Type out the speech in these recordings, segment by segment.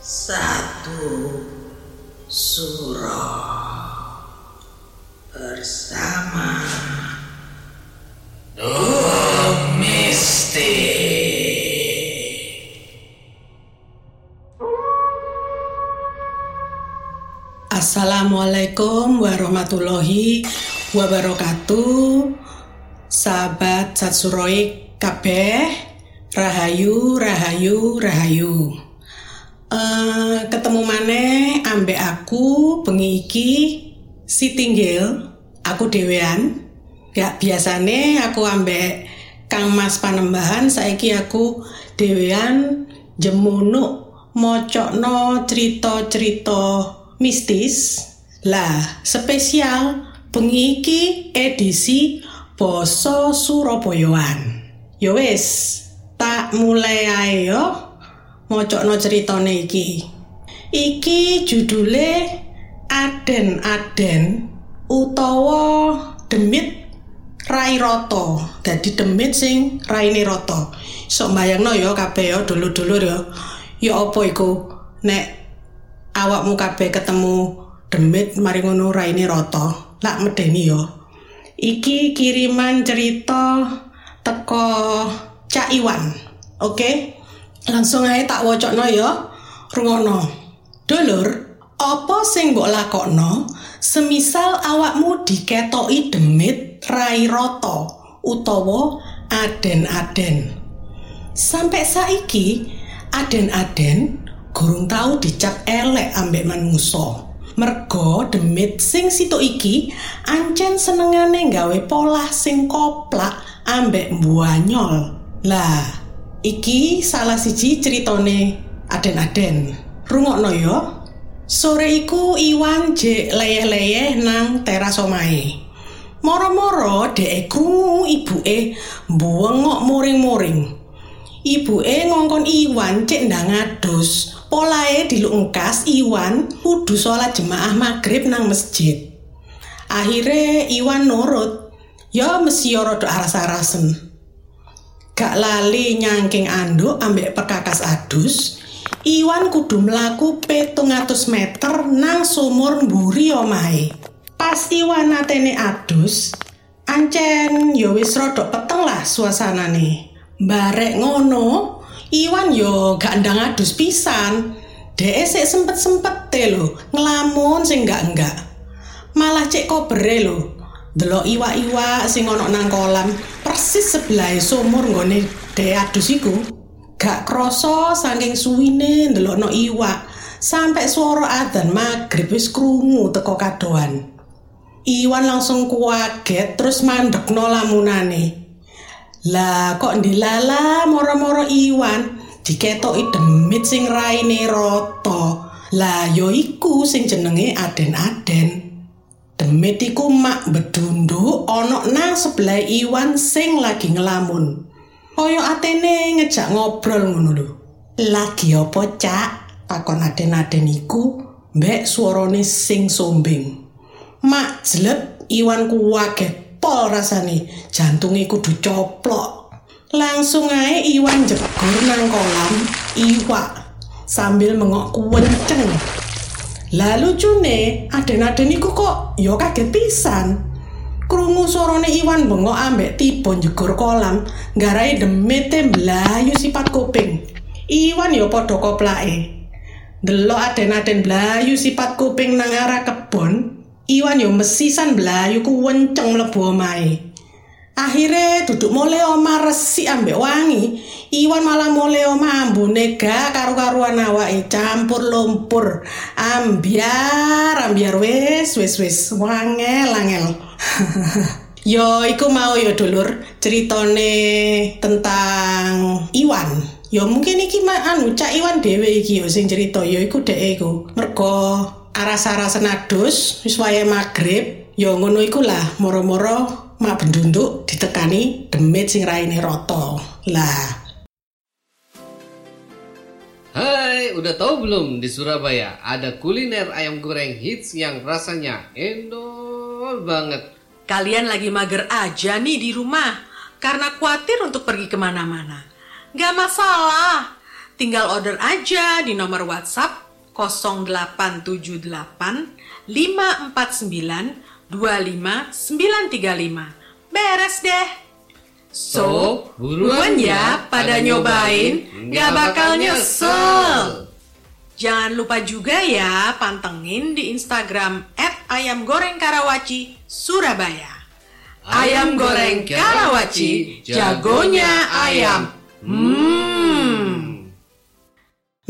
satu suro bersama Assalamualaikum warahmatullahi wabarakatuh. Sahabat Satsuroi kabeh Rahayu, Rahayu, Rahayu. Uh, Ketemu maneh ambek aku bengi iki si tinggil aku dewean Gak biasane aku ambek Kang Mas Panembahan saiki aku dewean jemunuk mocokno cerita-cerita mistis. Lah spesial bengi iki edisi Boso Surabayaan yo wis tak mulai ae yo mocokno ceritane iki. Iki judule Aden-aden utawa demit rai roto dadi demit sing raine roto sok bayangno yo kabeh yo dulu-dulur yo. Yo apa iku? Nek awakmu kabeh ketemu demit mari ngono raine rata. Lak medeni yo. Iki kiriman cerita teko Cak Iwan. Oke? Langsung aja tak wocokno yo rungono. Dulur apa sing mbok lakokno? Semisal awakmu diketoki demit rai rata utawa aden-aden. Sampai saiki aden-aden gurung tahu dicap elek ambek manungsa. Mergo demit sing situ iki ancen senengane gawe pola sing koplak ambek buanyol lah iki salah siji ceritone aden-aden. Rungokno yo sore iku Iwan je leyeh-leyeh nang teras omahe. Moro-moro dek krungu ibuke buengok muring-muring. Ibuke ngongkon Iwan cek ndang adus polae dilungkas Iwan kudu sholat jemaah maghrib nang masjid. Akhirnya Iwan nurut ya mesti rada aras-arasen gak lali nyangking anduk ambek perkakas adus Iwan kudu mlaku petung atus meter nang sumur mburi omahe pas Iwan natene adus ancen ya wis rada peteng lah suasanane barek ngono Iwan yo gak ndang adus pisan. Dek sik sempet-sempet lho ngelamun sing enggak-enggak. Malah cek kobere lho. Delok iwak-iwak sing ana nang kolam persis sebelah sumur nggone dek adus iku. Gak kroso saking suwine ndelokno iwak sampai suara adzan maghrib wis krungu teko kadoan. Iwan langsung kuaget terus mandekno lamunane. Lah kok dilala moro-moro Iwan diketoki demit sing raine rata. Lah yo iku sing jenenge Aden-aden. Demit mak bedunduk ana nang sebelah Iwan sing lagi ngelamun. Kaya atene ngejak ngobrol ngono lho. Lagi apa, Cak? Takon Aden-aden iku mbek suarane sing sombing. Mak jelek Iwan kuwaget pol rasane jantunge kudu coplok langsung ae Iwan jegur nang kolam iwak sambil mengok kuwenceng lalu cune aden-aden iku kok yo kaget pisan. Krungu sorone Iwan bengok ambek tiba jegur kolam garai demete melayu sifat kuping. Iwan yo podo koplake. Delok aden-aden melayu sifat kuping nang arah kebon Iwan yo mesisan blayu ku wenceng mlebu omahe. Akhire duduk mulai oma resik ambek wangi. Iwan malah mulai oma ambune ga karu-karuan awake campur lumpur. Ambiar, ambiar wis wis wis wangel angel. yo iku mau yo dulur ceritone tentang Iwan. Yo mungkin iki mah anu cak Iwan dhewe iki yo sing cerita yo iku dhek iku. Mergo aras-arasen adus wis wayahe magrib ya ngono iku lah moro-moro mak bendunduk ditekani demit sing raine rata lah Hai, udah tahu belum di Surabaya ada kuliner ayam goreng hits yang rasanya endol banget. Kalian lagi mager aja nih di rumah karena khawatir untuk pergi ke mana-mana. Gak masalah, tinggal order aja di nomor WhatsApp 0878 549 25935. Beres deh. So, buruan ya pada nyobain, nggak bakal nyesel. Jangan lupa juga ya pantengin di Instagram ayam goreng Karawaci Surabaya. Ayam goreng Karawaci, jagonya ayam. Hmm.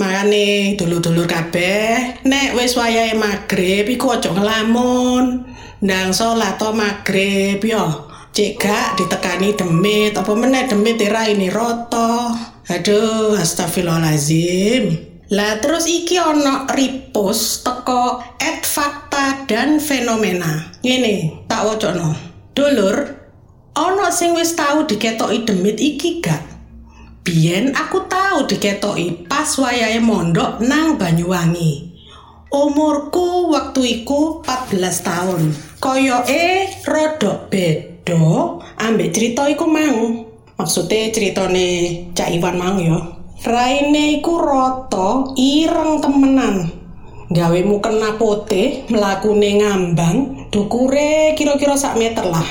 Makane dulur-dulur kabeh, nek wis wayahe magrib iku aja ngelamun. Ndang salat to magrib yo. Cek gak ditekani demit, apa meneh demit ini roto. Aduh, astagfirullahalazim. Lah terus iki ono repost teko at fakta dan fenomena. Ngene, tak wocokno. Dulur, ono sing wis tau diketoki demit iki gak? Biyen aku tahu diketoki pas wayahe mondok nang Banyuwangi. Umurku waktu iku 14 tahun. Koyoke rodok beda ambek cerita iku mau. Maksudnya ceritane Cak Iwan mau ya. Raine iku roto ireng temenan. Gawe mukena putih, mlakune ngambang, dukure kira-kira sak meter lah.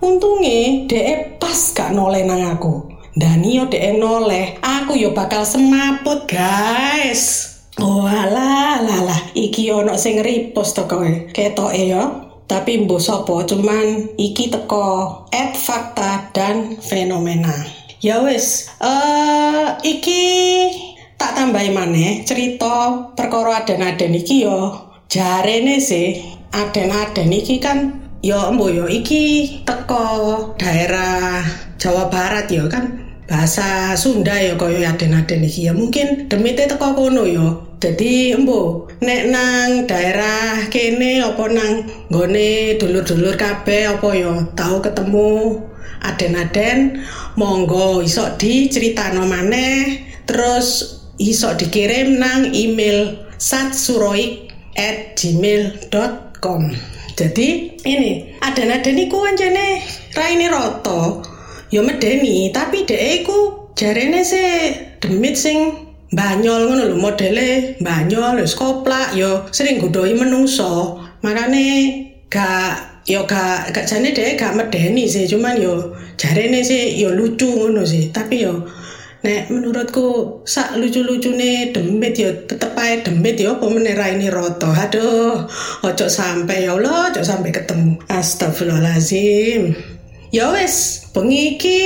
Untunge dhek pas gak noleh nang aku. Dani yo dhek noleh, aku yo bakal semaput, guys. Oh alah, alah, iki ono sing repost to kowe. Ketoke yo tapi mbok sapa cuman iki teko at fakta dan fenomena. Ya wis uh, iki tak tambahi maneh cerita perkara aden-aden iki yo jarene sih. Aden-aden iki kan yo embo yo iki teko daerah Jawa Barat yo kan bahasa Sunda ya koyo aden-aden iki ya. Mungkin demite teko kono yo jadi embo nek nang daerah kene apa nang gone dulur-dulur kabeh apa ya? Tahu ketemu aden-aden monggo iso diceritano maneh terus iso dikirim nang email satsuroik at gmail.com jadi ini aden-aden iku anjene raine roto ya medeni tapi dek iku jarene se demit sing banyol ngono lho modele banyol wis koplak yo sering godhoi menungso. Makane gak yo gak gak jane dhek gak medeni sih cuman yo jarene sih yo lucu ngono sih. Tapi yo nek menurutku sak lucu-lucune demit yo tetep ae demit yo apa meneh ini roto aduh ojo sampai ya Allah ojo sampai ketemu. Astagfirullahalazim ya wis bengi iki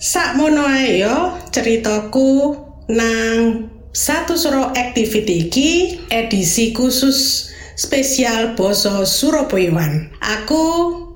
sak mono ae yo ceritaku nang satu suro activity ki edisi khusus spesial boso Surabayaan. Aku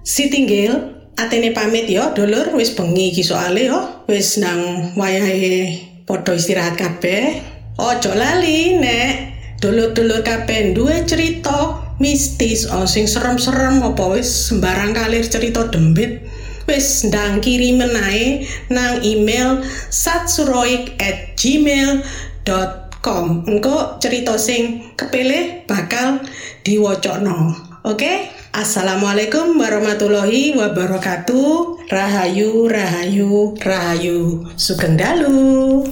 si tinggal atene pamit yo dulur wis bengi ki soale yo wis nang wayahe podo istirahat kabeh. Ojo lali nek dulur-dulur kabeh duwe cerita mistis oh sing serem-serem apa wis sembarang kalir cerita dembit wis ndang kirim menae nang email satsuroik at gmail.com engko cerita sing kepilih bakal diwocokno oke? Okay? Assalamualaikum warahmatullahi wabarakatuh. Rahayu, rahayu, rahayu. Sugeng dalu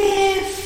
Teve.